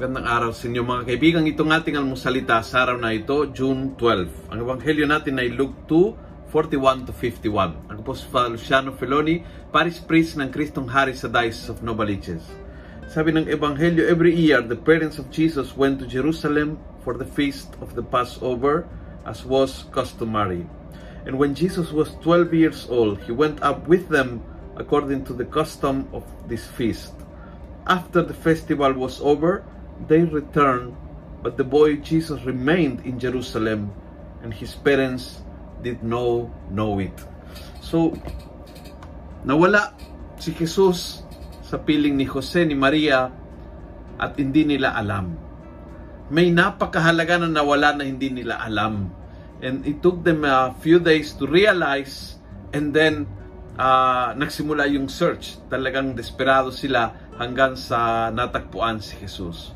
Magandang araw sa inyo mga kaibigan. Itong ating almusalita sa araw na ito, June 12. Ang ebanghelyo natin ay Luke 2, 41 to 51. Ako po si Father Luciano Feloni, Paris Priest ng Kristong Hari sa Diocese of Novaliches. Sabi ng ebanghelyo, every year the parents of Jesus went to Jerusalem for the feast of the Passover as was customary. And when Jesus was 12 years old, he went up with them according to the custom of this feast. After the festival was over, they returned, but the boy Jesus remained in Jerusalem, and his parents did know know it. So, nawala si Jesus sa piling ni Jose ni Maria at hindi nila alam. May napakahalaga na nawala na hindi nila alam. And it took them a few days to realize and then uh, nagsimula yung search. Talagang desperado sila hanggang sa natagpuan si Jesus.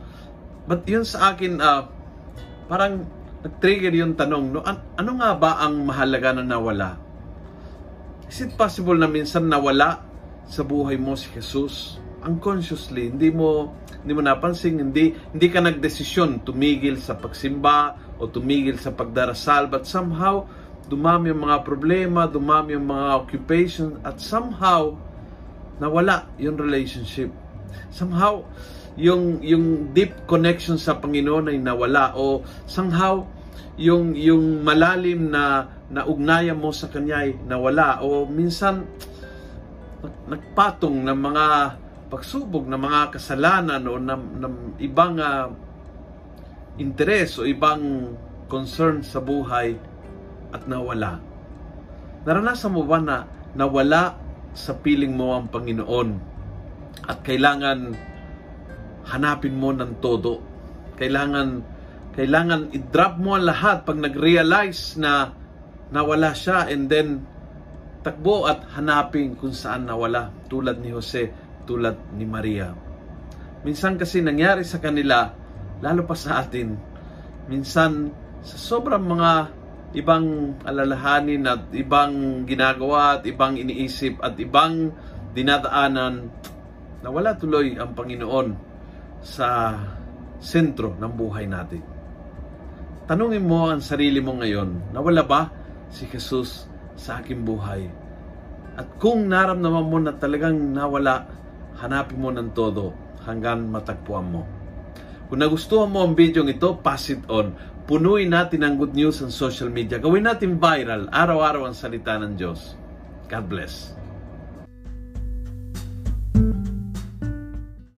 But yun sa akin, uh, parang nag-trigger yung tanong, no, an- ano nga ba ang mahalaga na nawala? Is it possible na minsan nawala sa buhay mo si Jesus? Unconsciously, hindi mo hindi mo napansin, hindi hindi ka nagdesisyon tumigil sa pagsimba o tumigil sa pagdarasal, but somehow dumami yung mga problema, dumami yung mga occupation, at somehow nawala yung relationship somehow yung yung deep connection sa Panginoon ay nawala o somehow yung yung malalim na na ugnayan mo sa kanya ay nawala o minsan nagpatong ng mga pagsubok ng mga kasalanan o ng, ng ibang uh, interes o ibang concern sa buhay at nawala. Naranasan mo ba na nawala sa piling mo ang Panginoon at kailangan hanapin mo ng todo. Kailangan kailangan i-drop mo ang lahat pag nag-realize na nawala siya and then takbo at hanapin kung saan nawala tulad ni Jose, tulad ni Maria. Minsan kasi nangyari sa kanila, lalo pa sa atin, minsan sa sobrang mga ibang alalahanin at ibang ginagawa at ibang iniisip at ibang dinadaanan, nawala tuloy ang Panginoon sa sentro ng buhay natin. Tanungin mo ang sarili mo ngayon, nawala ba si Jesus sa aking buhay? At kung naramdaman mo na talagang nawala, hanapin mo ng todo hanggang matagpuan mo. Kung nagustuhan mo ang video ito, pass it on. Punuin natin ang good news sa social media. Gawin natin viral, araw-araw ang salita ng Diyos. God bless.